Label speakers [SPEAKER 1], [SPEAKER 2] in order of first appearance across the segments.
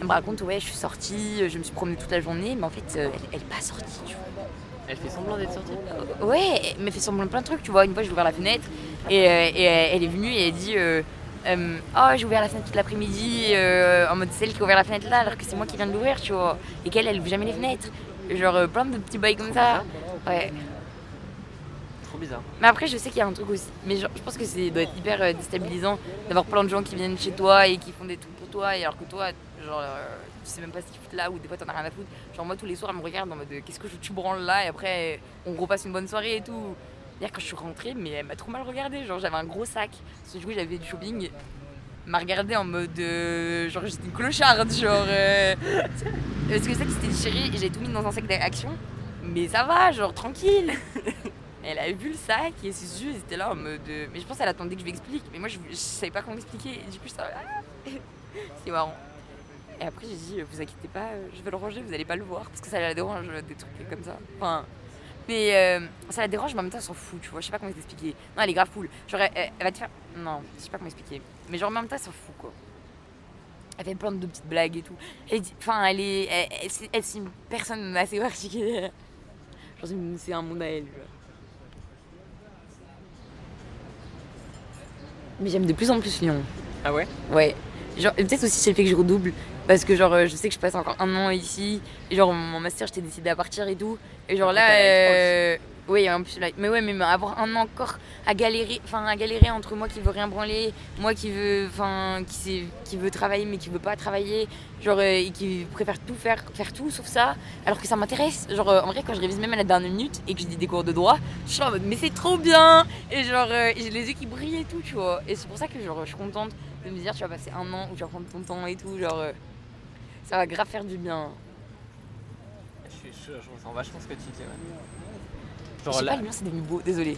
[SPEAKER 1] Elle me raconte, ouais, je suis sortie, je me suis promenée toute la journée, mais en fait, euh, elle, elle est pas sortie, tu vois.
[SPEAKER 2] Elle fait semblant d'être sortie
[SPEAKER 1] Euh, Ouais, elle m'a fait semblant de plein de trucs, tu vois. Une fois, j'ai ouvert la fenêtre et, euh, et, elle est venue et elle dit euh, euh, Oh, j'ai ouvert la fenêtre toute l'après-midi, euh, en mode celle qui a ouvert la fenêtre là, alors que c'est moi qui viens de l'ouvrir, tu vois. Et qu'elle, elle ouvre jamais les fenêtres. Genre plein de petits bails comme ça. Ouais.
[SPEAKER 2] Trop bizarre.
[SPEAKER 1] Mais après, je sais qu'il y a un truc aussi. Mais genre, je pense que c'est doit être hyper déstabilisant d'avoir plein de gens qui viennent chez toi et qui font des trucs pour toi, et alors que toi, genre, euh, tu sais même pas ce qu'ils foutent là, ou des fois t'en as rien à foutre. Genre, moi, tous les soirs, elle me regarde en mode euh, qu'est-ce que je tu branles là, et après, on repasse une bonne soirée et tout. Hier, quand je suis rentrée, mais elle m'a trop mal regardé. Genre, j'avais un gros sac, parce que du coup, j'avais du shopping. M'a regardé en mode euh, genre j'étais une clocharde genre euh, parce que ça qui s'était déchiré et j'ai tout mis dans un sac d'action mais ça va genre tranquille elle avait vu le sac et ses yeux ils étaient là en mode. euh, Mais je pense qu'elle attendait que je lui explique. Mais moi je, je savais pas comment expliquer. Et du coup, ça. ah C'est marrant. Et après, j'ai dit, vous inquiétez pas, euh, je vais le ranger, vous allez pas le voir. Parce que ça la dérange, euh, des trucs comme ça. Enfin. Mais euh, ça la dérange, mais en même temps, elle s'en fout, tu vois. Je sais pas comment t'expliquer. Non, elle est grave cool. Genre, elle, elle va te faire. Non, je sais pas comment expliquer. Mais genre, en même temps, elle s'en fout, quoi. Elle fait plein de petites blagues et tout. Enfin, elle est. Elle, elle- c'est- une personne assez particulière. Genre, c'est un monde à elle, vois. Mais j'aime de plus en plus Lyon.
[SPEAKER 2] Ah ouais?
[SPEAKER 1] Ouais. Genre, peut-être aussi c'est le fait que je redouble. Parce que genre, euh, je sais que je passe encore un an ici. Et genre, mon master, j'étais décidée à partir et tout. Et genre là, euh, oui, en plus là, mais ouais, mais avoir un an encore à galérer, enfin à galérer entre moi qui veut rien branler, moi qui veut, enfin qui sait, qui veut travailler mais qui veut pas travailler, genre euh, et qui préfère tout faire, faire tout sauf ça, alors que ça m'intéresse. Genre euh, en vrai, quand je révise même à la dernière minute et que je dis des cours de droit, je suis en mode mais c'est trop bien et genre j'ai les yeux qui brillent et tout, tu vois. Et c'est pour ça que genre je suis contente de me dire tu vas passer un an où tu vas prendre ton temps et tout, genre ça va grave faire du bien.
[SPEAKER 2] Je, suis- je, je ressens vachement ce que tu dis. Ouais.
[SPEAKER 1] Je
[SPEAKER 2] Genre
[SPEAKER 1] sais
[SPEAKER 2] là,
[SPEAKER 1] pas, Lyon c'est devenu beau, désolé.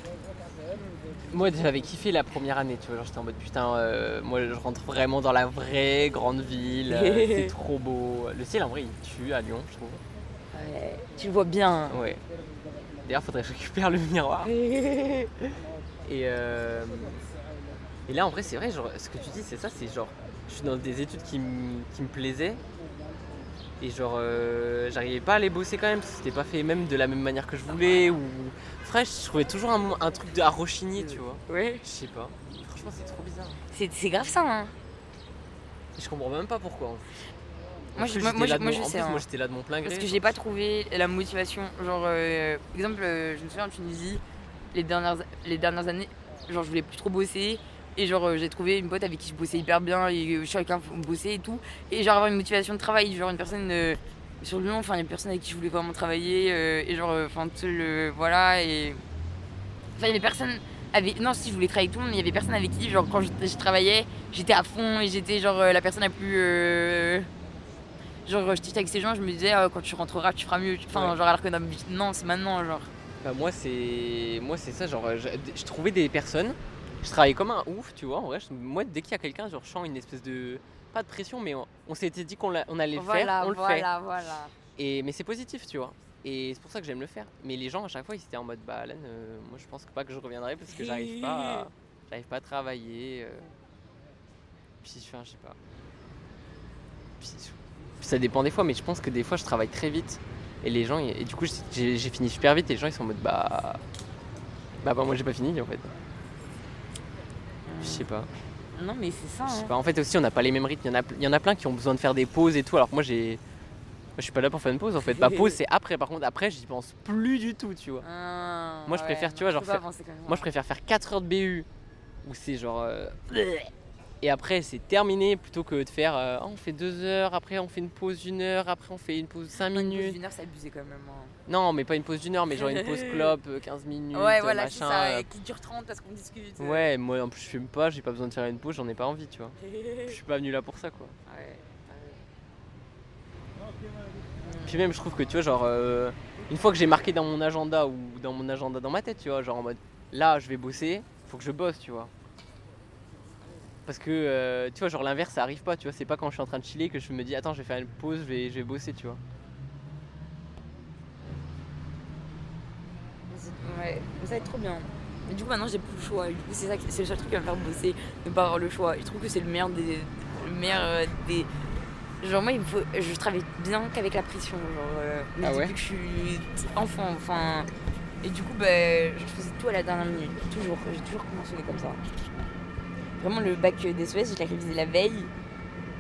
[SPEAKER 2] moi j'avais kiffé la première année, tu vois. Genre j'étais en mode putain, euh, moi je rentre vraiment dans la vraie grande ville, euh, c'est trop beau. Le ciel en vrai il tue à Lyon, je trouve.
[SPEAKER 1] Ouais, tu le vois bien.
[SPEAKER 2] Ouais. D'ailleurs faudrait que je récupère le miroir. Et, euh, et là en vrai c'est vrai, genre, ce que tu dis c'est ça, c'est genre je suis dans des études qui me plaisaient. Et genre euh, j'arrivais pas à les bosser quand même, parce que c'était pas fait même de la même manière que je voulais. Ou Frère, je trouvais toujours un, truc de à rechigner, tu vois.
[SPEAKER 1] Ouais.
[SPEAKER 2] Je sais pas. Franchement c'est trop bizarre.
[SPEAKER 1] C'est grave ça, hein.
[SPEAKER 2] Et je comprends même pas pourquoi. en
[SPEAKER 1] Moi,
[SPEAKER 2] plus,
[SPEAKER 1] je- moi-
[SPEAKER 2] j'étais
[SPEAKER 1] moi,
[SPEAKER 2] là
[SPEAKER 1] moi,
[SPEAKER 2] mon-
[SPEAKER 1] je
[SPEAKER 2] en
[SPEAKER 1] sais,
[SPEAKER 2] plus,
[SPEAKER 1] hein.
[SPEAKER 2] moi j'étais là de mon plein gré.
[SPEAKER 1] Parce que j'ai pas trouvé la motivation. Genre, euh, par exemple, euh, je me souviens en Tunisie, les dernières, les dernières années, genre, je voulais plus trop bosser. Et genre, euh, j'ai trouvé une pote avec qui je bossais hyper bien et euh, chacun bossait et tout. Et genre, avoir une motivation de travail, genre, une personne euh, sur Lyon, enfin, il y a personne avec qui je voulais vraiment travailler. et genre, enfin, euh, voilà. Et. Enfin, il y avait personne. Avec... Non, si je voulais travailler avec tout le monde, mais il y avait personne avec qui, genre, quand je, je travaillais, j'étais à fond et j'étais, genre, la personne la plus. euh, Genre, je avec ces gens, je me disais, euh, quand tu rentreras, tu feras mieux. Enfin,
[SPEAKER 2] Ouais.
[SPEAKER 1] genre, alors que non, non, c'est maintenant, genre.
[SPEAKER 2] Bah moi c'est moi c'est ça genre je, je trouvais des personnes je travaillais comme un ouf tu vois en vrai je- moi dès qu'il y a quelqu'un je sens une espèce de pas de pression mais on, on s'était dit qu'on l'a- on allait le
[SPEAKER 1] voilà,
[SPEAKER 2] faire on le fait
[SPEAKER 1] voilà, voilà.
[SPEAKER 2] et mais c'est positif tu vois et c'est pour ça que j'aime le faire mais les gens à chaque fois ils étaient en mode bah Alan euh, moi je pense pas que je reviendrai parce que j'arrive pas à, j'arrive pas à travailler euh. puis enfin, je sais pas puis, ça dépend des fois mais je pense que des fois je travaille très vite et les gens, et du coup, j'ai j'ai fini super vite et les gens ils sont en mode bah. Bah, bah moi j'ai pas fini en fait. Je sais pas.
[SPEAKER 1] Non, mais c'est ça.
[SPEAKER 2] Je sais
[SPEAKER 1] hein.
[SPEAKER 2] pas. En fait aussi on n'a pas les mêmes rythmes. Il y, en a, il y en a plein qui ont besoin de faire des pauses et tout. Alors que moi j'ai. Je suis pas là pour faire une pause en fait. Ma pause c'est après. Par contre après j'y pense plus du tout tu vois.
[SPEAKER 1] Ah,
[SPEAKER 2] Moi, je
[SPEAKER 1] ouais,
[SPEAKER 2] préfère, tu vois, genre faire-. Moi je préfère faire 4 heures de BU où c'est genre. euh, Et après c'est terminé plutôt que de faire. euh, Ah, on fait 2 heures, après on fait une pause d'une heure, après on fait une pause 5
[SPEAKER 1] Une pause
[SPEAKER 2] minutes.
[SPEAKER 1] d'une heure, c'est abusé quand même. hein.
[SPEAKER 2] Non mais pas une pause d'une heure mais genre une pause clope euh, 15 minutes.
[SPEAKER 1] ouais,
[SPEAKER 2] euh,
[SPEAKER 1] voilà,
[SPEAKER 2] machin,
[SPEAKER 1] ça.
[SPEAKER 2] euh,
[SPEAKER 1] et Qui dure 30 parce qu'on discute. euh.
[SPEAKER 2] Ouais, moi en plus je fume pas, j'ai pas besoin de faire une pause, j'en ai pas envie, tu vois. Je
[SPEAKER 1] ouais.
[SPEAKER 2] suis pas venu là pour ça quoi.
[SPEAKER 1] ouais.
[SPEAKER 2] Puis même je trouve que tu vois genre euh, une fois que j'ai marqué dans mon agenda ou dans mon agenda dans ma tête, tu vois, genre en mode là je vais bosser, faut que je bosse, tu vois. Parce que euh, tu vois genre l'inverse ça arrive pas, tu vois, c'est pas quand je suis en train de chiller que je me dis attends je vais faire une pause, je vais, je vais bosser, tu vois.
[SPEAKER 1] Ouais, ça va être trop bien. Mais du coup, maintenant, j'ai plus le choix. Du coup, c'est ça, qui- c'est le seul truc qui va me faire bosser, de pas avoir le choix. Je trouve que c'est le meilleur des, le meilleur euh, des, Genre moi, il me faut, je travaille bien qu'avec la pression. Genre, euh, mais
[SPEAKER 2] Ah
[SPEAKER 1] depuis
[SPEAKER 2] ouais
[SPEAKER 1] que je suis enfant, enfin. Et du coup, bah, je faisais tout à la dernière minute. Toujours. J'ai toujours commencé comme ça. Vraiment, le bac des SOS, je l'ai révisé la veille.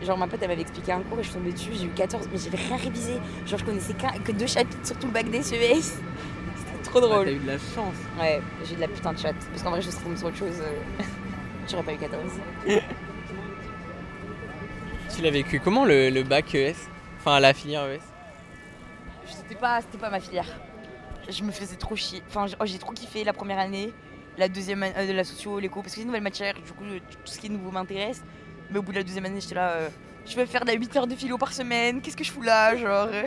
[SPEAKER 1] Genre, ma pote, elle m'avait expliqué un cours et je suis tombée dessus. J'ai eu 14, mais j'avais rien révisé. Genre, je connaissais qu'un- que deux chapitres sur tout le bac des SES. C'était trop drôle.
[SPEAKER 2] T'as eu de la chance.
[SPEAKER 1] Ouais, j'ai de la putain de chatte. Parce qu'en vrai, je serais tombée sur autre chose. euh, J'aurais pas eu 14.
[SPEAKER 2] Tu l'as vécu comment le, le bac ES Enfin, la filière ES
[SPEAKER 1] C'était pas, pas ma filière. Je me faisais trop chier. Enfin, oh, j'ai trop kiffé la première année, la deuxième année, euh, la socio, l'éco, parce que c'est une nouvelle matière. Du coup, euh, tout ce qui est nouveau m'intéresse. Mais au bout de la deuxième année, j'étais là. euh, je vais faire de la 8 heures de philo par semaine. Qu'est-ce que je fous là, genre? Euh.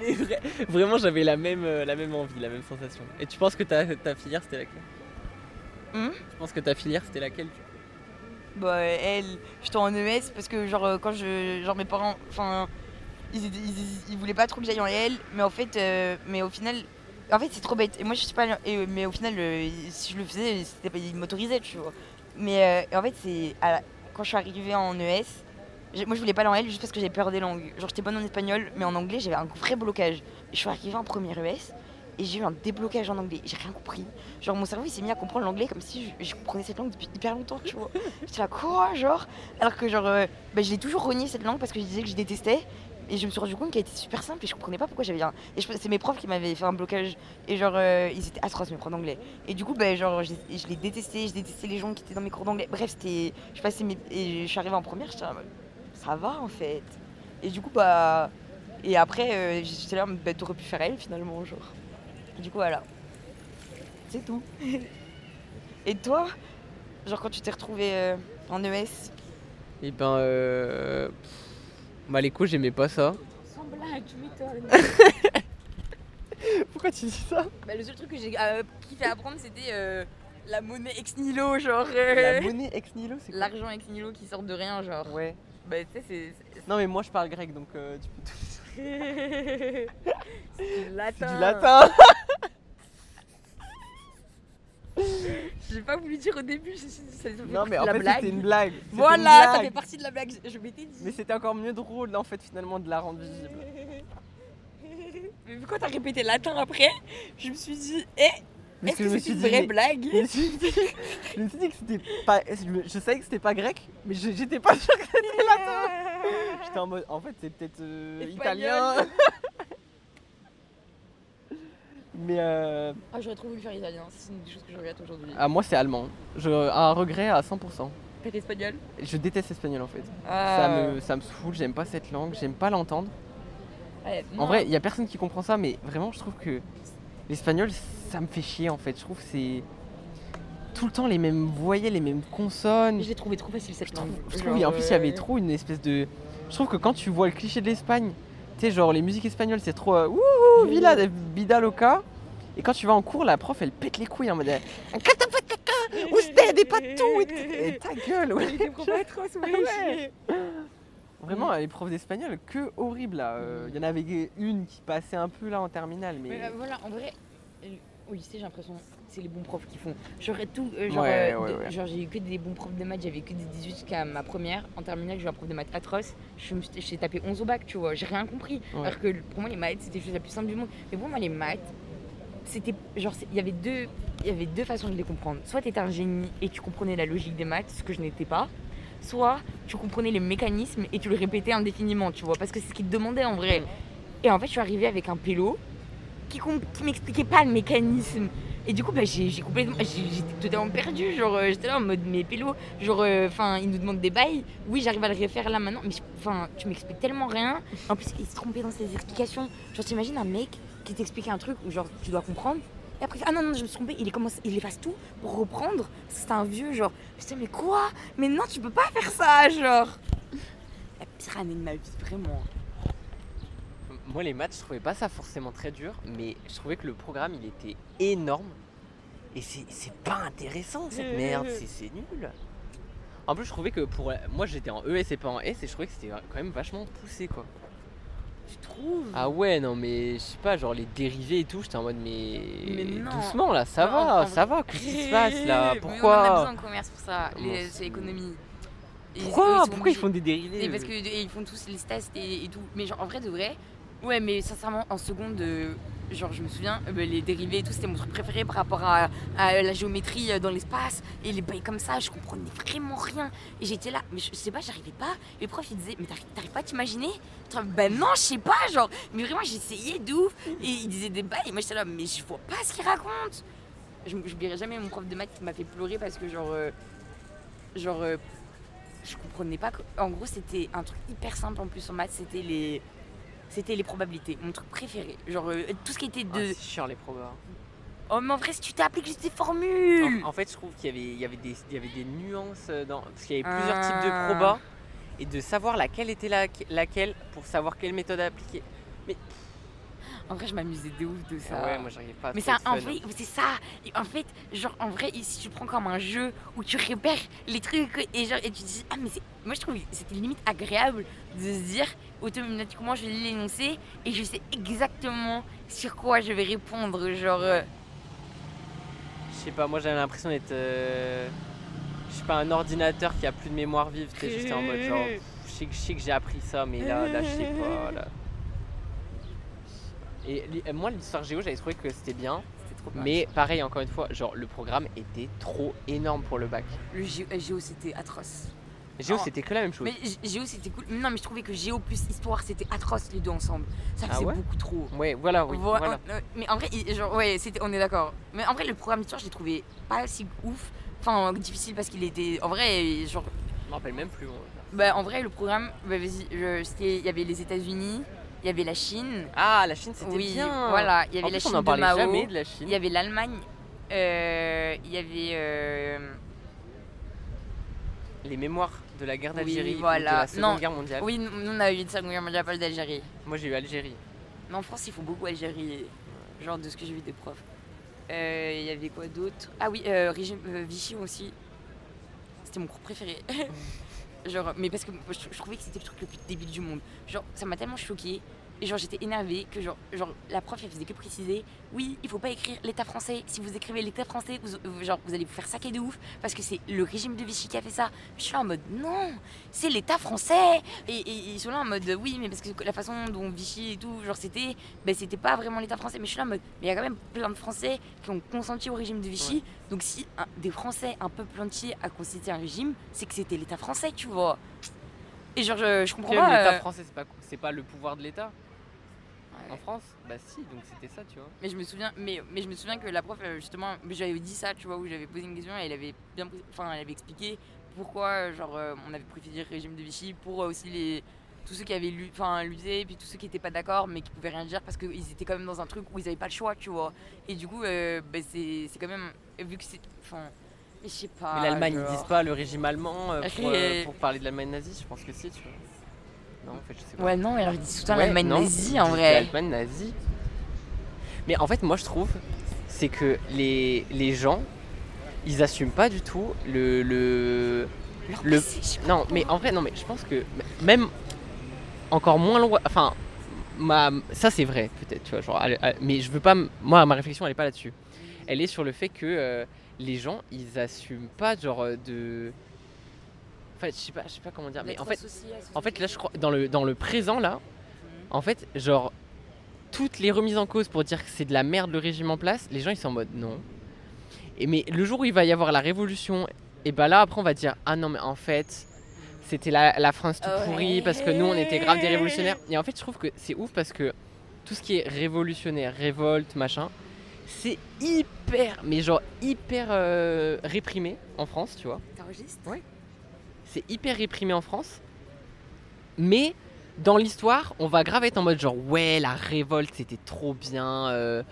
[SPEAKER 2] Mais vrai- vraiment, j'avais la même, euh, la même envie, la même sensation. Et tu penses que ta, ta filière c'était laquelle?
[SPEAKER 1] Hum
[SPEAKER 2] Tu penses que ta filière c'était laquelle
[SPEAKER 1] Bah, elle, j'étais en ES parce que, genre, quand je. Genre, mes parents. Enfin. Ils, ils, ils voulaient pas trop que j'aille en L, mais en fait. euh, mais au final. En fait, c'est trop bête. Et moi, je suis pas. et, mais au final, euh, si je le faisais, c'était pas- ils m'autorisaient, tu vois. Mais euh, en fait, c'est. Quand je suis arrivée en ES, moi, je voulais pas aller en L juste parce que j'avais peur des langues. Genre, j'étais bonne en espagnol, mais en anglais, j'avais un vrai blocage. Je suis arrivée en première ES. Et j'ai eu un déblocage en anglais. J'ai rien compris. Genre, mon cerveau, il s'est mis à comprendre l'anglais comme si je, je comprenais cette langue depuis hyper longtemps, tu vois. J'étais là, quoi, genre? Alors que, genre, euh, bah, je l'ai toujours renié cette langue parce que je disais que je détestais. Et je me suis rendu compte qu'elle était super simple et je comprenais pas pourquoi j'avais un. Et c'est mes profs qui m'avaient fait un blocage. Et genre, euh, ils étaient atroces, mes profs d'anglais. Et du coup, bah, genre, je, les détestais, je détestais les gens qui étaient dans mes cours d'anglais. Bref, c'était. Je passais mes. Et je suis arrivée en première, j'étais ça va en fait. Et du coup, bah. Et après, euh, j'étais là, bah, t'aurais pu faire elle finalement, genre. Du coup, voilà. C'est tout. et toi Genre, quand tu t'es retrouvée euh, en ES
[SPEAKER 2] Eh ben, euh... Bah, l'écho, j'aimais pas ça.
[SPEAKER 1] Sans blague, tu m'étonnes.
[SPEAKER 2] Pourquoi tu dis ça?
[SPEAKER 1] Bah, le seul truc que j'ai euh, kiffé apprendre, c'était euh, la monnaie ex nihilo, genre. euh,
[SPEAKER 2] La monnaie ex nihilo, c'est quoi?
[SPEAKER 1] L'argent ex nihilo qui sort de rien, genre.
[SPEAKER 2] Ouais.
[SPEAKER 1] Bah, tu sais, c'est. c'est-
[SPEAKER 2] Non, mais moi je parle grec donc euh, tu peux tout.
[SPEAKER 1] c'est du latin.
[SPEAKER 2] C'est du latin
[SPEAKER 1] J'ai pas voulu dire au début, ça
[SPEAKER 2] Non, mais en fait c'était une blague. Une
[SPEAKER 1] Voilà, ça fait partie de la blague, je m'étais dit.
[SPEAKER 2] Mais c'était encore mieux drôle en fait finalement de la rendre visible.
[SPEAKER 1] Mais vu t'as répété latin après, je me suis dit, eh, est-ce que, c'est une
[SPEAKER 2] dit,
[SPEAKER 1] vraie
[SPEAKER 2] mais-
[SPEAKER 1] blague?
[SPEAKER 2] dit, je me suis dit que c'était pas. Je, savais que c'était pas grec, mais j'étais pas sûr que c'était latin. J'étais en mode. En fait, c'est peut-être euh, italien. mais euh,
[SPEAKER 1] Ah, j'aurais trop voulu faire italien, c'est une des choses que je regrette aujourd'hui.
[SPEAKER 2] ah, moi, c'est allemand. Je, un regret à 100%.
[SPEAKER 1] T'es espagnol?
[SPEAKER 2] Je déteste l'espagnol en fait.
[SPEAKER 1] ah.
[SPEAKER 2] Ça, me, ça me saoule, j'aime pas cette langue, j'aime pas l'entendre.
[SPEAKER 1] Ouais,
[SPEAKER 2] En vrai, il y a personne qui comprend ça, mais vraiment, je trouve que l'espagnol, ça me fait chier en fait. Je trouve que c'est tout le temps les mêmes voyelles, les mêmes consonnes.
[SPEAKER 1] Je l'ai trouvé trop facile cette
[SPEAKER 2] Je trouve,
[SPEAKER 1] langue.
[SPEAKER 2] je trouve, et en plus, il y avait trop une espèce de. Je trouve que quand tu vois le cliché de l'Espagne, tu sais, genre les musiques espagnoles, c'est trop. euh, Wouhou, Villa, Vida Loca. Et quand tu vas en cours, la prof, elle pète les couilles en mode. euh, Catapataka, usted des patous et et ta gueule, ouais.
[SPEAKER 1] Ouais.
[SPEAKER 2] Vraiment, les profs d'espagnol, que horrible là. Euh, Il y en avait une qui passait un peu là en terminale, mais.
[SPEAKER 1] Mais euh, voilà, en vrai, euh, au lycée, j'ai l'impression c'est les bons profs qui font. J'aurais tout. euh, genre,
[SPEAKER 2] Ouais,
[SPEAKER 1] euh,
[SPEAKER 2] ouais,
[SPEAKER 1] de-
[SPEAKER 2] ouais.
[SPEAKER 1] genre, j'ai eu que des bons profs de maths, j'avais que des 18 jusqu'à ma première. En terminale, j'ai eu un prof de maths atroce. Je me suis- J'ai tapé 11 au bac, tu vois, j'ai rien compris. Alors que pour moi, les maths, c'était la chose la plus simple du monde. Mais pour moi, les maths, c'était. Genre, il y avait deux. Il y avait deux façons de les comprendre. Soit tu étais un génie et tu comprenais la logique des maths, ce que je n'étais pas. Soit tu comprenais les mécanismes et tu le répétais indéfiniment, tu vois, parce que c'est ce qu'ils te demandaient en vrai. Et en fait, je suis arrivée avec un pélo qui, qui m'expliquait pas le mécanisme. Et du coup, bah, j'ai complètement. J'étais totalement perdue. Genre, euh, j'étais là en mode, mais pélo, genre, enfin, ils nous demandent des bails. Oui, j'arrive à le refaire là maintenant, mais enfin, tu m'expliques tellement rien. En plus, il se trompait dans ses explications. Genre, t'imagines un mec qui t'explique un truc où, genre, tu dois comprendre. Et après, ah non, non, je me suis trompée, il, est commencé, il efface tout pour reprendre. C'est un vieux, genre. Je disais, mais quoi? Mais non, tu peux pas faire ça, genre. La pire année de ma vie, vraiment.
[SPEAKER 2] Moi, les maths, je trouvais pas ça forcément très dur, mais je trouvais que le programme, il était énorme. Et c'est pas intéressant cette merde, c'est nul. En plus, je trouvais que pour. Moi, j'étais en ES et pas en S, et je trouvais que c'était quand même vachement poussé quoi.
[SPEAKER 1] Tu trouves?
[SPEAKER 2] Ah ouais, non, mais je sais pas, genre les dérivés et tout, j'étais en mode, mais.
[SPEAKER 1] Mais non.
[SPEAKER 2] Doucement là, ça
[SPEAKER 1] Non,
[SPEAKER 2] va, ça va, qu'est-ce qui se passe là
[SPEAKER 1] Mais On a
[SPEAKER 2] Pourquoi
[SPEAKER 1] besoin de commerce pour ça,
[SPEAKER 2] c'est-
[SPEAKER 1] l'économie.
[SPEAKER 2] Pourquoi? Pourquoi ils font des dérivés?
[SPEAKER 1] Et parce que et ils font tous les tests et, et tout. Mais genre en vrai de vrai, ouais mais sincèrement en seconde, euh, genre je me souviens, euh, bah, les dérivés et tout c'était mon truc préféré par rapport à, à la géométrie euh, dans l'espace et les bails comme ça, je comprenais vraiment rien. Et j'étais là, mais je, sais pas, j'arrivais pas. Les profs ils disaient, mais t'arrives pas à t'imaginer? Ben non, je sais pas, genre, mais vraiment j'essayais de ouf. Et ils disaient des bails et moi j'étais là, mais je vois pas ce qu'ils racontent. Je n'oublierai jamais mon prof de maths qui m'a fait pleurer parce que genre, euh, genre euh, je comprenais pas. En gros, c'était un truc hyper simple en plus en maths, c'était les. C'était les probabilités, mon truc préféré. Genre, euh, tout ce qui était
[SPEAKER 2] Ah,
[SPEAKER 1] de.
[SPEAKER 2] c'est chiant les probas.
[SPEAKER 1] Oh, mais en vrai, si tu t'appliques juste des formules
[SPEAKER 2] En, en fait, je trouve qu'il y avait, il y, avait des, il y avait des nuances euh, dans. Parce qu'il y avait plusieurs types de
[SPEAKER 1] Ah.
[SPEAKER 2] probas. Et de savoir laquelle était la- laquelle pour savoir quelle méthode appliquer.
[SPEAKER 1] En vrai, je m'amusais de ouf de ça.
[SPEAKER 2] Ah ouais, moi j'arrivais pas à
[SPEAKER 1] mais ça, en c'est ça. En fait, genre, en vrai, si tu prends comme un jeu où tu repères les trucs et genre, et tu te dis, ah, mais c'est. Moi, je trouve que c'était limite agréable de se dire, automatiquement, je vais l'énoncer et je sais exactement sur quoi je vais répondre. Genre, euh,
[SPEAKER 2] Je sais pas, moi j'avais l'impression d'être. euh, Je sais pas, un ordinateur qui a plus de mémoire vive. J'étais en mode genre. Je sais que, je sais que j'ai appris ça, mais là, là, je sais pas. Là. Et euh, moi, l'histoire géo, j'avais trouvé que c'était bien.
[SPEAKER 1] trop.
[SPEAKER 2] Mais pareil, encore une fois, genre le programme était trop énorme pour le bac.
[SPEAKER 1] Le Géo, euh, Géo, c'était atroce.
[SPEAKER 2] Géo, c'était que la même chose.
[SPEAKER 1] Mais Géo, c'était cool. Non, mais je trouvais que Géo plus Histoire, c'était atroce les deux ensemble. Ça
[SPEAKER 2] Ah
[SPEAKER 1] faisait
[SPEAKER 2] ouais
[SPEAKER 1] beaucoup trop.
[SPEAKER 2] Ouais, voilà, oui.
[SPEAKER 1] Voi-
[SPEAKER 2] voilà.
[SPEAKER 1] euh, mais en vrai, genre, ouais, on est d'accord. Mais en vrai, le programme d'histoire, je l'ai trouvé pas si ouf. Enfin, difficile parce qu'il était. En vrai, genre.
[SPEAKER 2] Je me rappelle même plus.
[SPEAKER 1] Bah, en vrai, le programme, bah, vas-y, il y avait les États-Unis, il y avait la Chine.
[SPEAKER 2] Ah, la Chine, c'était
[SPEAKER 1] oui,
[SPEAKER 2] bien.
[SPEAKER 1] voilà. Il y avait
[SPEAKER 2] en
[SPEAKER 1] la
[SPEAKER 2] plus,
[SPEAKER 1] Chine
[SPEAKER 2] on en
[SPEAKER 1] de Mao.
[SPEAKER 2] jamais de la Chine.
[SPEAKER 1] Il y avait l'Allemagne. euh, Il y avait. euh,
[SPEAKER 2] Les mémoires de la guerre
[SPEAKER 1] Oui,
[SPEAKER 2] d'Algérie ou de
[SPEAKER 1] voilà.
[SPEAKER 2] la Seconde
[SPEAKER 1] Non.
[SPEAKER 2] Guerre mondiale.
[SPEAKER 1] Oui, nous, nous, on a eu de Seconde Guerre mondiale, pas d'Algérie.
[SPEAKER 2] Moi, j'ai eu Algérie.
[SPEAKER 1] Mais en France, il faut beaucoup Algérie, genre de ce que j'ai vu des profs. Euh, Il y avait quoi d'autre? Ah oui, euh, régime Vichy aussi. C'était mon cours préféré. genre, mais parce que je, trouvais que c'était le truc le plus débile du monde. Genre, ça m'a tellement choqué. Et genre, j'étais énervée que genre, genre, la prof, elle faisait que préciser Oui, il faut pas écrire l'État français. Si vous écrivez l'État français, vous, genre, vous allez vous faire saquer de ouf. Parce que c'est le régime de Vichy qui a fait ça. Je suis là en mode Non, c'est l'État français. Et, et- et ils sont là en mode Oui, mais parce que la façon dont Vichy et tout, genre, c'était ben, c'était pas vraiment l'État français, mais je suis là en mode, mais il y a quand même plein de Français qui ont consenti au régime de Vichy. Donc si un- des Français, un peuple entier, a consenti un régime, c'est que c'était l'État français, tu vois. Et genre, je, je comprends pas.
[SPEAKER 2] l'État
[SPEAKER 1] euh,
[SPEAKER 2] français, c'est pas, c'est pas le pouvoir de l'État. En France Bah si, donc c'était ça, tu vois.
[SPEAKER 1] Mais je me souviens, mais, mais je me souviens que la prof, euh, justement, j'avais dit ça, tu vois, où j'avais posé une question et elle avait bien, pris- enfin, elle avait expliqué pourquoi, euh, genre, euh, on avait préféré le régime de Vichy pour aussi les tous ceux qui avaient lu, enfin, lutté, puis tous ceux qui étaient pas d'accord, mais qui pouvaient rien dire parce qu'ils étaient quand même dans un truc où ils avaient pas le choix, tu vois. Et du coup, euh, bah, c'est c'est quand même, vu que c'est, enfin, je sais pas.
[SPEAKER 2] Mais l'Allemagne, ils disent pas le régime allemand euh, pour, euh, pour parler de l'Allemagne nazie, je pense que si, tu vois. Non, en fait, je sais pas.
[SPEAKER 1] Ouais, non, ils disent tout le temps
[SPEAKER 2] Ouais,
[SPEAKER 1] l'Allemagne
[SPEAKER 2] non,
[SPEAKER 1] nazie en vrai.
[SPEAKER 2] L'Allemagne nazie. Mais en fait, moi, je trouve, c'est que les, les gens, ils assument pas du tout le. le...
[SPEAKER 1] Passé.
[SPEAKER 2] Non, mais en vrai, non, mais je pense que même encore moins loin. Enfin, ma, ça c'est vrai, peut-être, tu vois. Genre, mais je veux pas. Moi, ma réflexion, elle est pas là-dessus. Elle est sur le fait que euh, les gens, ils assument pas, genre, euh, de. En fait, je sais pas, je sais pas comment dire, mais en fait, en là, je crois, dans le, dans le présent, là, en fait, genre, toutes les remises en cause pour dire que c'est de la merde le régime en place, les gens, ils sont en mode non. Et mais le jour où il va y avoir la révolution, et bah là, après, on va dire ah non, mais en fait, c'était la, la France tout pourrie parce que nous, on était grave des révolutionnaires. Et en fait, je trouve que c'est ouf parce que tout ce qui est révolutionnaire, révolte, machin, c'est hyper, mais genre hyper euh, réprimé en France, tu vois
[SPEAKER 1] T'enregistres?
[SPEAKER 2] Ouais. C'est hyper réprimé en France. Mais dans l'histoire, on va grave être en mode genre ouais, la révolte c'était trop bien, euh,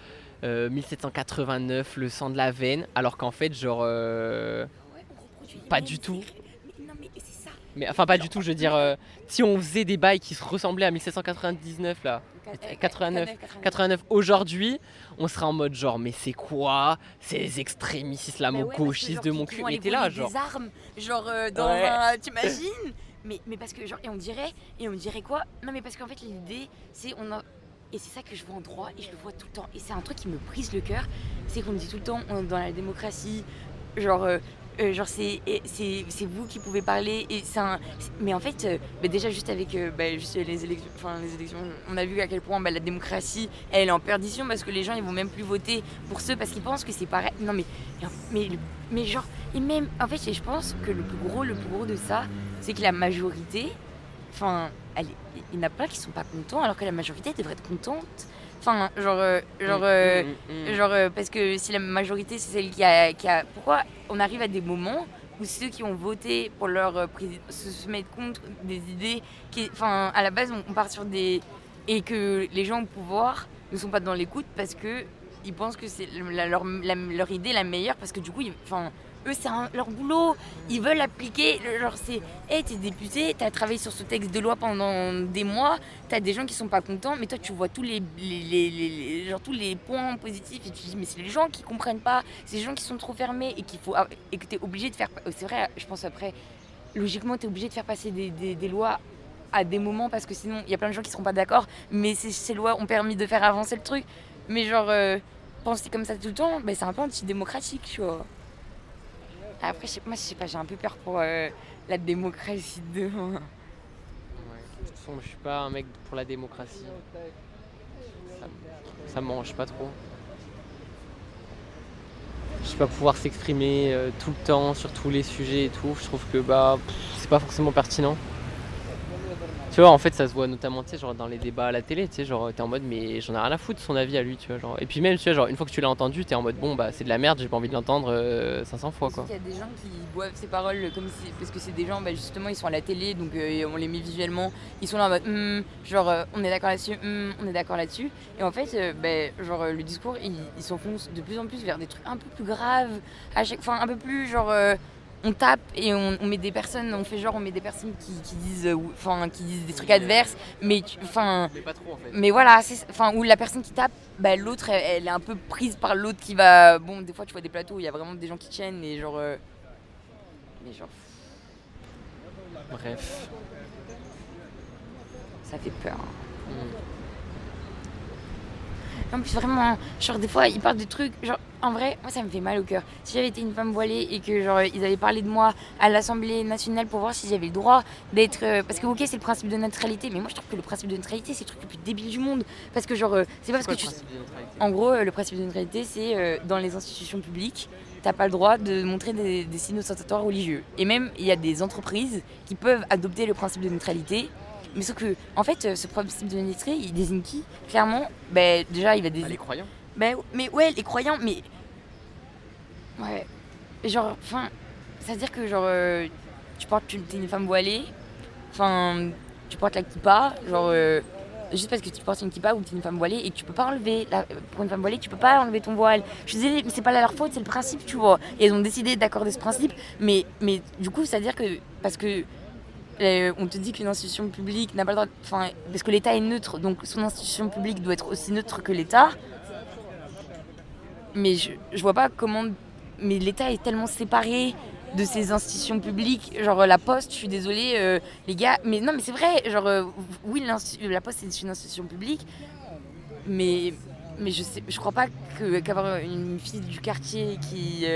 [SPEAKER 2] euh, 1789, le sang de la veine, alors qu'en fait, genre. euh, Pas du tout.
[SPEAKER 1] Mais
[SPEAKER 2] enfin, pas du tout, je veux dire, euh, si on faisait des bails qui se ressemblaient à 1799 là, 89. 89. Aujourd'hui, on sera en mode genre, mais c'est quoi ces extrémistes islamo-gauchistes de mon cul?
[SPEAKER 1] Mais
[SPEAKER 2] t'es là,
[SPEAKER 1] genre. Des armes, genre euh, dans un. T'imagines? Mais, mais parce que, genre, et on dirait, et on dirait quoi? Non, mais parce qu'en fait, l'idée, c'est. on a, Et c'est ça que je vois en droit, et je le vois tout le temps. Et c'est un truc qui me brise le cœur, c'est qu'on dit tout le temps, on, dans la démocratie, genre, euh, euh, genre c'est vous qui pouvez parler et un, mais en fait euh, déjà juste avec euh, bah, juste les élections les élections on a vu à quel point bah, la démocratie elle est en perdition parce que les gens ils vont même plus voter pour ceux parce qu'ils pensent que c'est pareil. Non mais mais mais genre et même en fait je pense que le plus gros le plus gros de ça c'est que la majorité enfin il y en a plein qui sont pas contents alors que la majorité devrait être contente Enfin, genre, euh, genre, mm, euh, mm, mm, genre euh, parce que si la majorité c'est celle qui a, qui a, Pourquoi on arrive à des moments où ceux qui ont voté pour leur président se mettent contre des idées qui. Enfin, à la base, on, part sur des. Et que les gens au pouvoir ne sont pas dans l'écoute parce que ils pensent que c'est leur, leur idée la meilleure parce que du coup, enfin c'est leur boulot. Ils veulent appliquer. Genre, c'est Hé, t'es député, t'as travaillé sur ce texte de loi pendant des mois, t'as des gens qui sont pas contents, mais toi, tu vois tous les, genre, tous les points positifs et tu dis, mais c'est les gens qui comprennent pas, c'est les gens qui sont trop fermés et, qu'il faut, et que t'es obligé de faire. C'est vrai, je pense après, logiquement, t'es obligé de faire passer des, des, lois à des moments parce que sinon, il y a plein de gens qui seront pas d'accord, mais ces, lois ont permis de faire avancer le truc. Mais genre, euh, penser comme ça tout le temps, ben, c'est un peu antidémocratique, tu vois. Après, moi, je sais pas, j'ai un peu peur pour euh, la démocratie de demain.
[SPEAKER 2] De toute façon, je suis pas un mec pour la démocratie. Ça, me mange pas trop. Je sais pas pouvoir s'exprimer euh, tout le temps sur tous les sujets et tout. Je trouve que bah c'est pas forcément pertinent. Tu vois, en fait, ça se voit notamment, tu sais, genre dans les débats à la télé, tu sais, genre t'es en mode, mais j'en ai rien à foutre son avis à lui, tu vois, genre. Et puis même, tu vois, genre une fois que tu l'as entendu, t'es en mode, bon, bah c'est de la merde, j'ai pas envie de l'entendre 500 euh, fois, quoi.
[SPEAKER 1] Il y a des gens qui boivent ces paroles comme si, parce que c'est des gens, bah justement, ils sont à la télé, donc euh, on les met visuellement, ils sont là en mode, hmm, genre, euh, on est d'accord là-dessus, hmm, on est d'accord là-dessus. Et en fait, bah, genre, le discours, il, il s'enfonce de plus en plus vers des trucs un peu plus graves, à chaque, enfin, un peu plus, genre on tape et on, met des personnes, on fait genre on met des personnes qui, disent, euh, enfin qui disent des trucs adverses, mais enfin,
[SPEAKER 2] mais pas trop en fait.
[SPEAKER 1] Mais voilà, enfin où la personne qui tape, bah, l'autre elle, est un peu prise par l'autre qui va, bon des fois tu vois des plateaux où il y a vraiment des gens qui tiennent et genre, euh, mais genre,
[SPEAKER 2] bref,
[SPEAKER 1] ça fait peur. Hein. Mm. En plus, vraiment, genre, des fois, ils parlent de trucs. Genre, en vrai, moi, ça me fait mal au cœur. Si j'avais été une femme voilée et que, genre, ils avaient parlé de moi à l'Assemblée nationale pour voir si j'avais le droit d'être. Euh, parce que, ok, c'est le principe de neutralité, mais moi, je trouve que le principe de neutralité, c'est le truc le plus débile du monde. Parce que, genre, euh, c'est pas parce que tu. En gros, euh, le principe de neutralité, c'est dans les institutions publiques, t'as pas le droit de montrer des, des signes ostentatoires religieux. Et même, il y a des entreprises qui peuvent adopter le principe de neutralité mais sauf que, en fait, euh, ce principe de neutralité, il désigne qui? Clairement, ben, déjà, il va désigner.
[SPEAKER 2] les croyants
[SPEAKER 1] Ben, mais ouais, les croyants, mais. Ouais. Genre, enfin. C'est-à-dire que, genre, euh, tu portes. Tu es une femme voilée, enfin, tu portes la kippa, genre. Euh, juste parce que tu portes une kippa ou que tu es une femme voilée et que tu peux pas enlever la, pour une femme voilée tu peux pas enlever ton voile je disais mais c'est pas leur faute c'est le principe tu vois et elles ont décidé d'accorder ce principe mais mais du coup c'est à dire que parce que euh, on te dit qu'une institution publique n'a pas le droit. Enfin, parce que l'État est neutre, donc son institution publique doit être aussi neutre que l'État. Mais je, je vois pas comment. Mais l'État est tellement séparé de ces institutions publiques, genre la Poste, je suis désolée, euh, les gars, mais non, mais c'est vrai, genre euh, oui, la Poste c'est une institution publique, mais mais je sais, je crois pas qu'avoir une fille du quartier qui,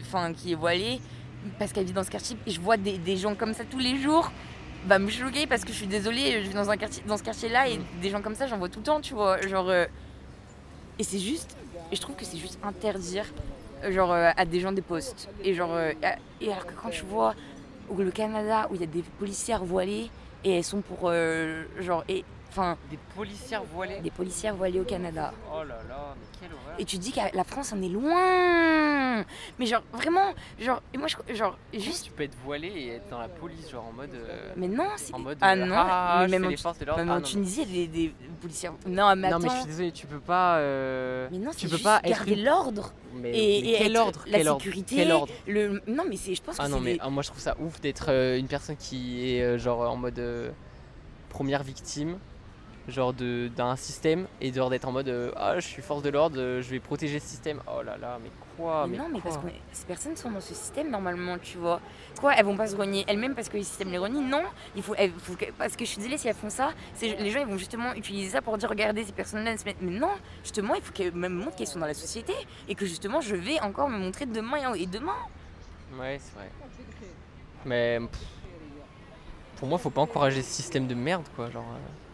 [SPEAKER 1] enfin, qui est voilée, parce qu'elle vit dans ce quartier et je vois des, des gens comme ça tous les jours bah me choquer parce que je suis désolée je vis dans un quartier dans ce quartier là et des gens comme ça j'en vois tout le temps tu vois genre euh, et c'est juste et je trouve que c'est juste interdire euh, genre euh, à des gens des postes et genre et alors que quand je vois au le Canada où il y a des policières voilées et elles sont pour genre et enfin
[SPEAKER 2] des policières voilées.
[SPEAKER 1] des policières voilées au Canada.
[SPEAKER 2] Oh là là mais quelle horreur.
[SPEAKER 1] Et tu dis que la France en est loin. Mais genre vraiment genre et moi je genre juste
[SPEAKER 2] tu peux être voilé et être dans la police genre en mode euh,
[SPEAKER 1] mais non c'est
[SPEAKER 2] en mode
[SPEAKER 1] ah euh, non
[SPEAKER 2] ah,
[SPEAKER 1] mais
[SPEAKER 2] même,
[SPEAKER 1] en, même en Tunisie il y a des, policiers non mais attends
[SPEAKER 2] non mais je suis désolé tu peux pas euh,
[SPEAKER 1] mais non
[SPEAKER 2] tu
[SPEAKER 1] peux
[SPEAKER 2] pas
[SPEAKER 1] garder l'ordre
[SPEAKER 2] et, et, quel ordre
[SPEAKER 1] la
[SPEAKER 2] quel
[SPEAKER 1] sécurité
[SPEAKER 2] quel ordre?
[SPEAKER 1] le non mais c'est je pense
[SPEAKER 2] ah
[SPEAKER 1] que
[SPEAKER 2] non mais
[SPEAKER 1] des...
[SPEAKER 2] ah, moi je trouve ça ouf d'être une personne qui est genre en mode première victime genre de d'un système et genre d'être en mode euh, ah je suis force de l'ordre, euh, je vais protéger ce système. Oh là là, mais quoi
[SPEAKER 1] Mais
[SPEAKER 2] Mais,
[SPEAKER 1] non, mais parce que ces personnes sont dans ce système normalement, tu vois. Quoi, elles vont pas se renier elles-mêmes parce que le système les renie? Non, il faut, elles- faut que- parce que je suis désolée, si elles font ça, les gens ils vont justement utiliser ça pour dire regardez ces se mettent- mais non, justement, il faut qu'elles me montrent qu'elles sont dans la société et que justement je vais encore me montrer demain et demain.
[SPEAKER 2] Ouais, c'est vrai. Mais pff, pour moi, faut pas encourager ce système de merde, quoi. Genre. euh.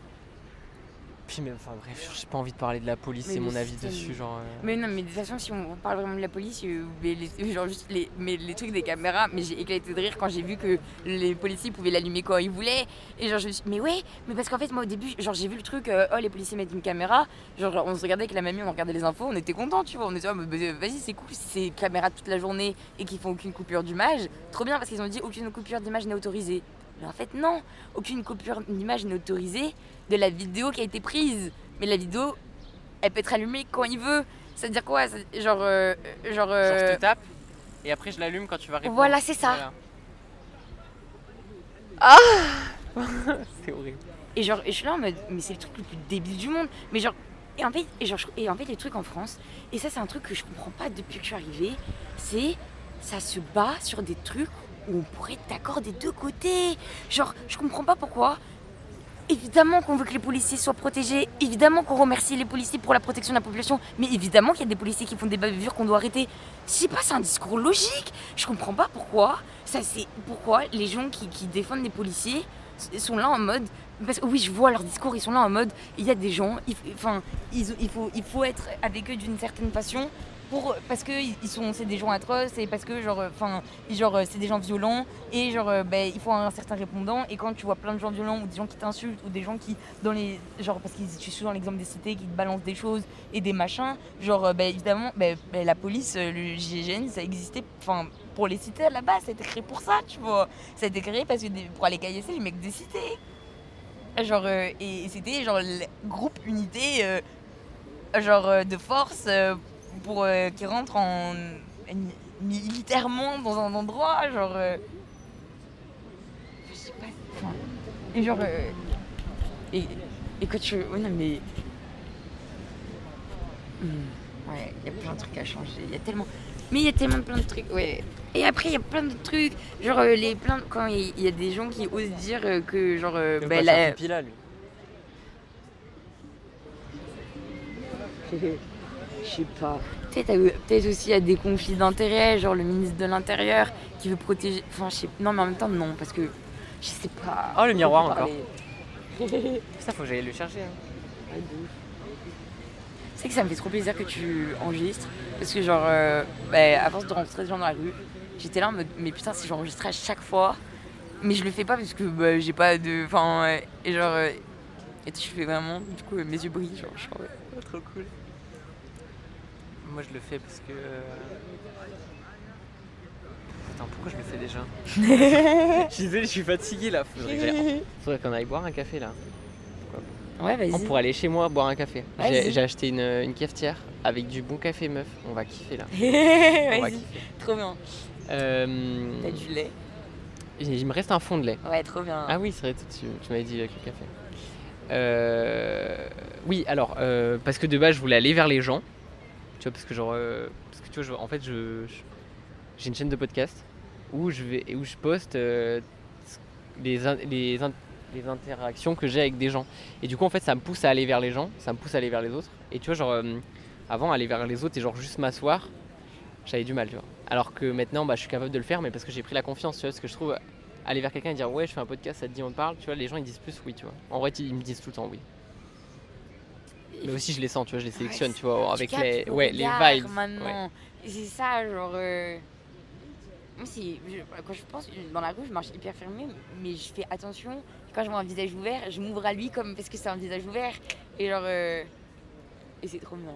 [SPEAKER 2] Puis, mais enfin, bref, j'ai pas envie de parler de la police et mon avis dessus, genre. euh.
[SPEAKER 1] Mais non, mais de toute façon, si on parle vraiment de la police, euh, mais les, genre juste les, mais les trucs des caméras, mais j'ai éclaté de rire quand j'ai vu que les policiers pouvaient l'allumer quand ils voulaient. Et genre, je me suis mais ouais, mais parce qu'en fait, moi au début, genre, j'ai vu le truc, euh, oh, les policiers mettent une caméra. Genre, on se regardait avec la mamie, on regardait les infos, on était contents, tu vois. On était, là, bah, vas-y, c'est cool, si c'est caméra toute la journée et qu'ils font aucune coupure d'image. Trop bien, parce qu'ils ont dit aucune coupure d'image n'est autorisée. Mais en fait, non, aucune coupure d'image n'est autorisée de la vidéo qui a été prise. Mais la vidéo, elle peut être allumée quand il veut. C'est-à-dire quoi? Ça- Genre. euh, genre.
[SPEAKER 2] Genre,
[SPEAKER 1] euh,
[SPEAKER 2] je te tape et après je l'allume quand tu vas répondre.
[SPEAKER 1] Voilà, c'est ça.
[SPEAKER 2] Voilà.
[SPEAKER 1] Ah
[SPEAKER 2] C'est horrible.
[SPEAKER 1] Et genre, et je suis là en mode, mais c'est le truc le plus débile du monde. Mais genre, et en fait, et genre, et en fait, les trucs en France, et ça, c'est un truc que je comprends pas depuis que je suis arrivée, c'est ça se bat sur des trucs on pourrait être d'accord des deux côtés. Genre, je comprends pas pourquoi. Évidemment qu'on veut que les policiers soient protégés, évidemment qu'on remercie les policiers pour la protection de la population, mais évidemment qu'il y a des policiers qui font des bavures qu'on doit arrêter. Je sais pas, c'est un discours logique. Je comprends pas pourquoi. Ça, c'est pourquoi les gens qui, défendent les policiers sont là en mode. Parce que oui, je vois leur discours, ils sont là en mode. Il y a des gens, enfin, il, faut, il faut être avec eux d'une certaine façon. Parce que ils sont, c'est des gens atroces et parce que genre, euh, enfin, genre, euh, c'est des gens violents et genre, euh, ben, il faut un certain répondant. Et quand tu vois plein de gens violents ou des gens qui t'insultent ou des gens qui, dans les, genre, parce que je suis souvent l'exemple des cités qui te balancent des choses et des machins, genre, ben, évidemment, ben, ben, la police, le GIGN, ça existait, enfin, pour les cités base, ça a été créé pour ça, tu vois. Ça a été créé parce que pour aller caillasser les mecs des cités. Genre, et c'était genre le groupe unité, genre de force pour euh, qui rentre en militairement dans un endroit, genre. euh, je sais pas. enfin, et genre. euh, et, et quand tu. Ouais, non, mais. Hmm, ouais, il y a plein de trucs à changer. Il y a tellement. Mais il y a tellement plein de trucs, ouais. Et après, il y a plein de trucs. Genre, euh, les plein de- quand il y, y a des gens qui osent dire euh, que, genre.
[SPEAKER 2] Il
[SPEAKER 1] bah, la-
[SPEAKER 2] pipi là, lui.
[SPEAKER 1] Je sais pas. Peut-être aussi il y a des conflits d'intérêts, genre le ministre de l'Intérieur qui veut protéger. Enfin, je sais. Non, mais en même temps, non, parce que je sais pas.
[SPEAKER 2] Oh, le miroir encore. Ça, faut que j'aille le chercher. hein.
[SPEAKER 1] C'est que ça me fait trop plaisir que tu enregistres. Parce que, genre, euh, bah, à force de rencontrer des gens dans la rue, j'étais là en mode, mais putain, si j'enregistrais à chaque fois. Mais je le fais pas parce que bah, j'ai pas de. Enfin, et genre. euh, et tu fais vraiment, du coup, mes yeux brillent, genre,
[SPEAKER 2] Oh, trop cool. Moi, je le fais parce que. euh, Attends, pourquoi je le fais déjà Je suis désolé, je suis fatigué là. Faudrait, Faudrait qu'on aille boire un café là.
[SPEAKER 1] Ouais, vas-y.
[SPEAKER 2] On pourrait aller chez moi boire un café.
[SPEAKER 1] Vas-y.
[SPEAKER 2] J'ai j'ai acheté une, une cafetière avec du bon café meuf. On va kiffer là. On va
[SPEAKER 1] Vas-y,
[SPEAKER 2] kiffer.
[SPEAKER 1] trop bien.
[SPEAKER 2] Euh,
[SPEAKER 1] T'as du lait
[SPEAKER 2] il me reste un fond de lait.
[SPEAKER 1] Ouais, trop bien.
[SPEAKER 2] Ah oui, c'est vrai, tu, tu m'avais dit avec le café. Euh, oui, alors, euh, parce que de base, je voulais aller vers les gens. Tu vois, parce que genre, euh, parce que tu vois, en fait, je, j'ai une chaîne de podcast où je vais, où je poste euh, les, les, les interactions que j'ai avec des gens. Et du coup, en fait, ça me pousse à aller vers les gens, ça me pousse à aller vers les autres. Et tu vois, genre, euh, avant, aller vers les autres et genre juste m'asseoir, j'avais du mal, tu vois. Alors que maintenant, bah, je suis capable de le faire, mais parce que j'ai pris la confiance, tu vois, parce que je trouve aller vers quelqu'un et dire ouais je fais un podcast ça te dit on te parle tu vois les gens ils disent plus oui tu vois en vrai ils me disent tout le temps oui mais aussi je les sens tu vois je les sélectionne tu vois avec
[SPEAKER 1] Tu
[SPEAKER 2] les
[SPEAKER 1] le
[SPEAKER 2] ouais les vibes
[SPEAKER 1] Maintenant. Et C'est ça, genre. euh, Moi, si, je- quand je pense dans la rue, je marche hyper fermée, mais je fais attention. Quand je vois un visage ouvert, je m'ouvre à lui comme parce que c'est un visage ouvert. Et genre. euh, Et c'est trop bien.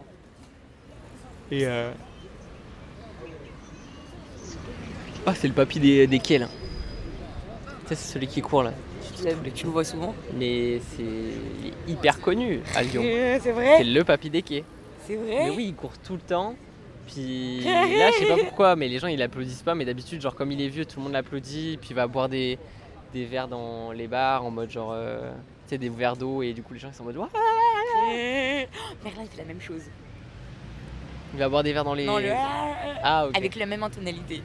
[SPEAKER 2] et euh... ah c'est le papy des, des quais là ça c'est celui qui court là
[SPEAKER 1] Tu, le vois souvent
[SPEAKER 2] mais c'est il est hyper connu à Lyon
[SPEAKER 1] C'est
[SPEAKER 2] c'est
[SPEAKER 1] vrai
[SPEAKER 2] le papy des quais
[SPEAKER 1] C'est
[SPEAKER 2] Mais
[SPEAKER 1] vrai
[SPEAKER 2] oui, il court tout le temps. Puis là, je sais pas pourquoi, mais les gens ils l'applaudissent pas. Mais d'habitude, genre comme il est vieux, tout le monde l'applaudit. Puis il va boire des, des verres dans les bars en mode genre. euh, tu sais, des verres d'eau et du coup les gens ils sont en mode. Ouah
[SPEAKER 1] Merlin, il fait la même chose.
[SPEAKER 2] Il va boire des verres dans les.
[SPEAKER 1] Le
[SPEAKER 2] Ah, ok.
[SPEAKER 1] avec la même tonalité.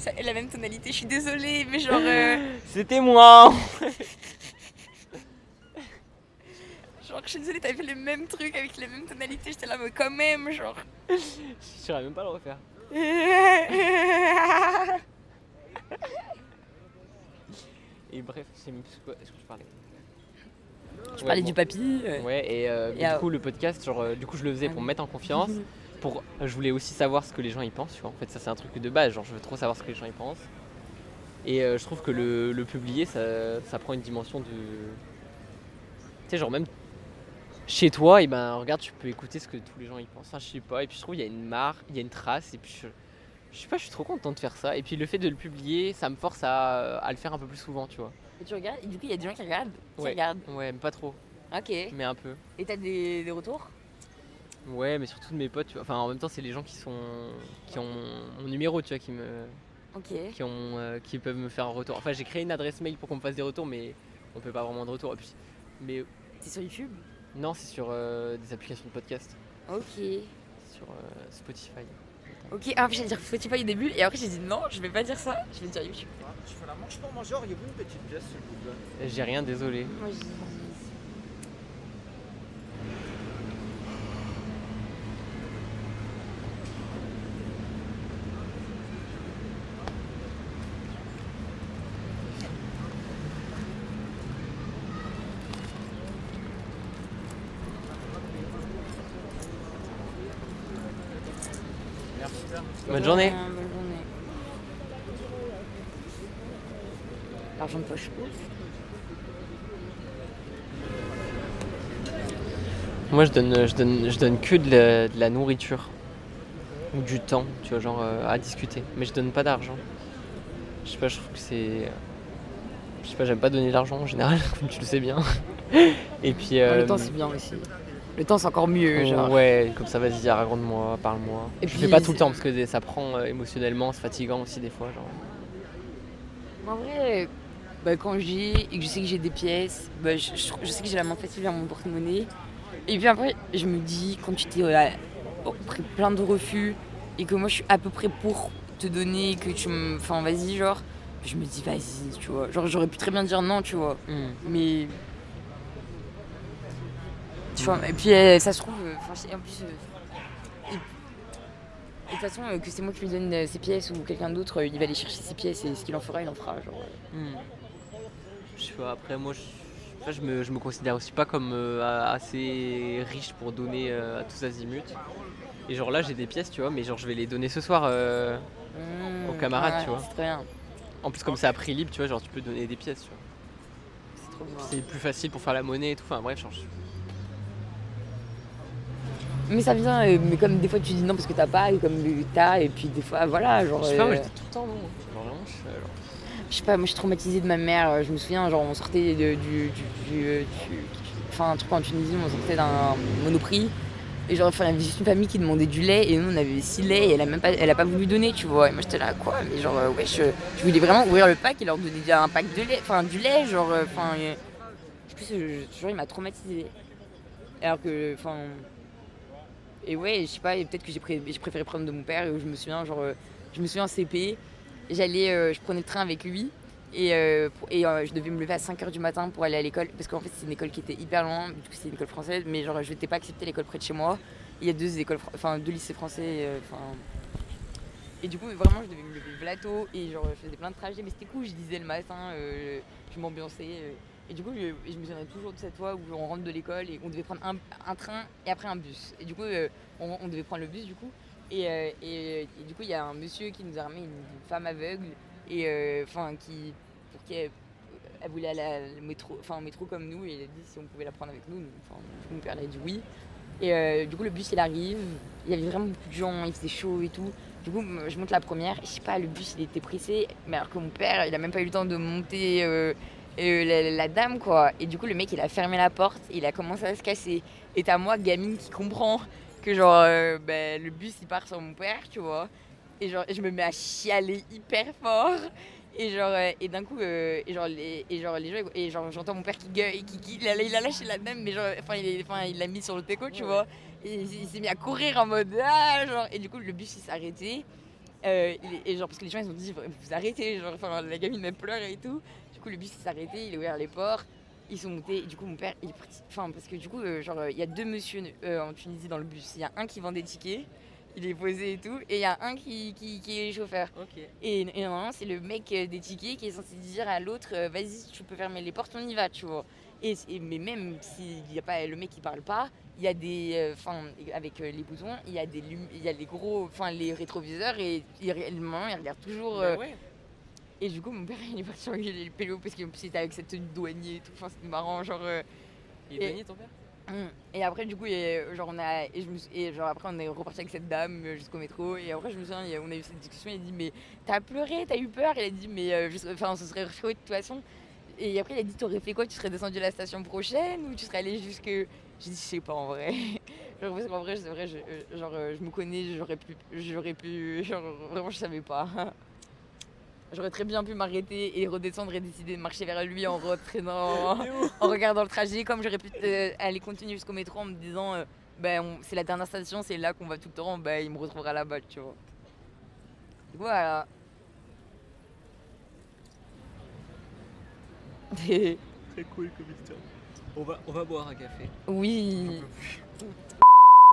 [SPEAKER 1] Ça- la même tonalité, je suis désolée, mais genre. euh,
[SPEAKER 2] C'était moi
[SPEAKER 1] genre, je suis désolée, t'avais fait le même truc avec la même tonalité, j'étais là, mais quand même, genre.
[SPEAKER 2] Je saurais même pas le refaire. Et bref, sais même est-ce que je parlais?
[SPEAKER 1] Je parlais du papy. euh,
[SPEAKER 2] Ouais, et, euh,
[SPEAKER 1] Et,
[SPEAKER 2] du
[SPEAKER 1] euh,
[SPEAKER 2] coup, le podcast, genre, euh, du coup, je le faisais pour me mettre en confiance. Pour, je voulais aussi savoir ce que les gens y pensent, tu vois. En fait, ça, c'est un truc de base. Genre, je veux trop savoir ce que les gens y pensent. Et euh, je trouve que le, le publier, ça, ça prend une dimension de. Tu sais, genre, même chez toi, et ben, regarde, tu peux écouter ce que tous les gens y pensent. Enfin, je sais pas. Et puis, je trouve qu'il y a une marque, il y a une trace. Et puis, je, je sais pas, je suis trop content de faire ça. Et puis, le fait de le publier, ça me force à, à le faire un peu plus souvent, tu vois.
[SPEAKER 1] Et tu regardes, et du coup, il y a des gens qui regardent. Qui
[SPEAKER 2] Ouais.
[SPEAKER 1] regardent.
[SPEAKER 2] Ouais, mais pas trop,
[SPEAKER 1] Ok.
[SPEAKER 2] mais un peu.
[SPEAKER 1] Et t'as des, des retours?
[SPEAKER 2] Ouais, mais surtout de mes potes, tu vois. Enfin, en même temps, c'est les gens qui sont qui ont mon numéro, tu vois, qui me
[SPEAKER 1] Ok.
[SPEAKER 2] qui ont euh, qui peuvent me faire un retour. Enfin, j'ai créé une adresse mail pour qu'on me fasse des retours, mais on peut pas vraiment de retour. Et puis, mais
[SPEAKER 1] C'est sur YouTube?
[SPEAKER 2] Non, c'est sur euh, des applications de podcast,
[SPEAKER 1] Ok.
[SPEAKER 2] sur euh, Spotify.
[SPEAKER 1] Ok, ah, j'allais dire Spotify au début, et après j'ai dit non, je vais pas dire ça, je vais dire YouTube.
[SPEAKER 3] Je fais la manche pour manger, auriez-vous une petite pièce s'il vous plaît
[SPEAKER 2] J'ai rien, désolé.
[SPEAKER 1] Moi
[SPEAKER 2] Bonne journée.
[SPEAKER 1] Bonne journée. L'argent de poche.
[SPEAKER 2] Moi, je donne je donne je donne que de la, de la nourriture ou du temps, tu vois, genre euh, à discuter. Mais je donne pas d'argent. Je sais pas, je trouve que c'est je sais pas, j'aime pas donner l'argent en général, comme tu le sais bien. Et puis euh,
[SPEAKER 1] Le temps c'est bien aussi. Le temps c'est encore mieux, genre.
[SPEAKER 2] Ouais, comme ça, vas-y, raconte-moi, parle-moi.
[SPEAKER 1] Et
[SPEAKER 2] je
[SPEAKER 1] puis,
[SPEAKER 2] fais pas tout le temps parce que ça prend euh, émotionnellement, c'est fatigant aussi des fois. Genre.
[SPEAKER 1] En vrai, bah, quand j'ai et que je sais que j'ai des pièces, bah, je, je- je sais que j'ai la main facile vers mon porte-monnaie. Et puis après, je me dis, quand tu t'es euh, pris plein de refus et que moi je suis à peu près pour te donner, que tu me. Enfin, vas-y, genre, je me dis, vas-y, tu vois. Genre, j'aurais pu très bien dire non, tu vois. Mais. Tu vois, et puis euh, ça se trouve, euh, en plus. euh, et- et de toute façon, que c'est moi qui lui donne ses pièces ou quelqu'un d'autre, il va aller chercher ses pièces et ce qu'il en fera, il en fera. Genre.
[SPEAKER 2] Hmm. Je sais pas, après moi je, me, je me considère aussi pas comme assez riche pour donner à tous azimuts. Et genre là j'ai des pièces tu vois, mais genre je vais les donner ce soir. euh,
[SPEAKER 1] Mmh,
[SPEAKER 2] Aux camarades,
[SPEAKER 1] ouais,
[SPEAKER 2] tu vois.
[SPEAKER 1] C'est très bien.
[SPEAKER 2] En plus comme c'est à prix libre tu vois, genre tu peux donner des pièces tu vois.
[SPEAKER 1] C'est trop bien.
[SPEAKER 2] C'est plus facile pour faire la monnaie et tout, enfin bref, genre,
[SPEAKER 1] Mais ça vient, euh, mais comme des fois tu dis non parce que t'as pas, et comme t'as, et puis des fois, voilà, genre.
[SPEAKER 2] je sais pas, moi
[SPEAKER 1] euh,
[SPEAKER 2] je dis tout le temps non. Genre vraiment, je, euh, genre,
[SPEAKER 1] Je sais pas, moi je suis traumatisée de ma mère. Je me souviens, genre on sortait de- du, du, enfin un truc en Tunisie, on sortait d'un monoprix. Et genre, il y avait juste une famille qui demandait du lait et nous on avait 6 laits et elle a même pas, elle a pas voulu donner, tu vois. Et moi j'étais là, quoi Mais genre, ouais, je, je voulais vraiment ouvrir le pack et leur donner un pack de lait, enfin du lait, genre, enfin. je sais plus, genre il m'a traumatisée. Alors que, enfin. Et ouais, je sais pas, peut-être que j'ai pré- j'ai préféré prendre de mon père et je me souviens, genre, euh, je me souviens en CP, j'allais, euh, je prenais le train avec lui et, euh, et je devais me lever à 5h du matin pour aller à l'école parce qu'en fait c'est une école qui était hyper loin, du coup c'est une école française, mais genre je n'étais pas accepter l'école près de chez moi. Il y a deux écoles, enfin deux lycées français, enfin. et du coup vraiment je devais me lever plateau et genre je faisais plein de trajets, mais c'était cool, je disais le matin, je m'ambiançais. Euh, et du coup, je, me souviens toujours de cette fois où on rentre de l'école et on devait prendre un, train et après un bus. Et du coup, euh, on, devait prendre le bus du coup. Et, euh, et- du coup, il y a un monsieur qui nous a ramené une, femme aveugle et euh, enfin qui pour qui elle, voulait aller le métro, enfin au métro comme nous et elle a dit si on pouvait la prendre avec nous. mon père a dit oui. Et euh, du coup, le bus il arrive. Il y avait vraiment beaucoup de gens, il faisait chaud et tout. Du coup, je monte la première. Et je sais pas, le bus il était pressé, mais alors que mon père il a même pas eu le temps de monter. Euh, euh, la, la dame quoi et du coup le mec il a fermé la porte il a commencé à se casser et t'as moi gamine qui comprend que genre euh, ben, le bus il part sur mon père tu vois et genre je me mets à chialer hyper fort Et genre, euh, et d'un coup, euh, et genre, les, et genre, les gens, et genre, j'entends mon père qui gueule, qui, qui- il, a, il a lâché la dame, mais genre, enfin, il enfin, il l'a mis sur le teco, tu vois. Et il, il s'est mis à courir en mode, ah, genre, et du coup, le bus, il s'est arrêté. Euh, est- et genre, parce que les gens, ils ont dit, vous arrêtez, genre, enfin, la gamine, elle pleure et tout. Du coup, le bus, s'est arrêté, il a ouvert les portes. Ils sont montés, et du coup, mon père, il est parti. Enfin, parce que du coup, euh, genre, il y a deux monsieur euh, en Tunisie dans le bus. Il y a un qui vend des tickets, il est posé et tout, et il y a un qui, qui, qui est chauffeur. Et, et normalement, c'est le mec euh, des tickets qui est censé dire à l'autre Vas-y, tu peux fermer les portes, on y va, tu vois. Et, et- mais même s'il y a pas le mec qui parle pas, il y a des. euh, Enfin, avec les boutons, il y a des il y a les gros. Enfin, les rétroviseurs et il, re- le moment, il regarde toujours. Euh,
[SPEAKER 2] ouais.
[SPEAKER 1] Et du coup, mon père, il est parti engueuler le pélo parce qu'il était avec cette tenue douanier et tout. Enfin, c'était marrant, genre. euh,
[SPEAKER 2] Il est
[SPEAKER 1] Et-
[SPEAKER 2] douanier ton père?
[SPEAKER 1] Mm. Et après, du coup, et, genre, on a, et, je me suis- et genre, après, on est reparti avec cette dame euh, jusqu'au métro. Et après, je me souviens, on a eu cette discussion. Il a dit, mais t'as pleuré, t'as eu peur? Il a dit, mais euh, je- enfin, ce serait refait de toute façon. Et après, il a dit, t'aurais fait quoi? Tu serais descendu à la station prochaine ou tu serais allé jusque. J'ai dit, je sais pas en vrai. genre, parce qu'en vrai, c'est vrai, je, euh, genre, je me connais, j'aurais pu. J'aurais pu. Genre, vraiment, je savais pas. J'aurais très bien pu m'arrêter et redescendre et décider de marcher vers lui en retraînant en regardant le trajet, comme j'aurais pu euh, aller continuer jusqu'au métro en me disant euh, ben, c'est la dernière station, c'est là qu'on va tout le temps, ben, il me retrouvera là-bas, tu vois. Voilà.
[SPEAKER 3] Très cool comme histoire. On va, on va boire un café.
[SPEAKER 1] oui.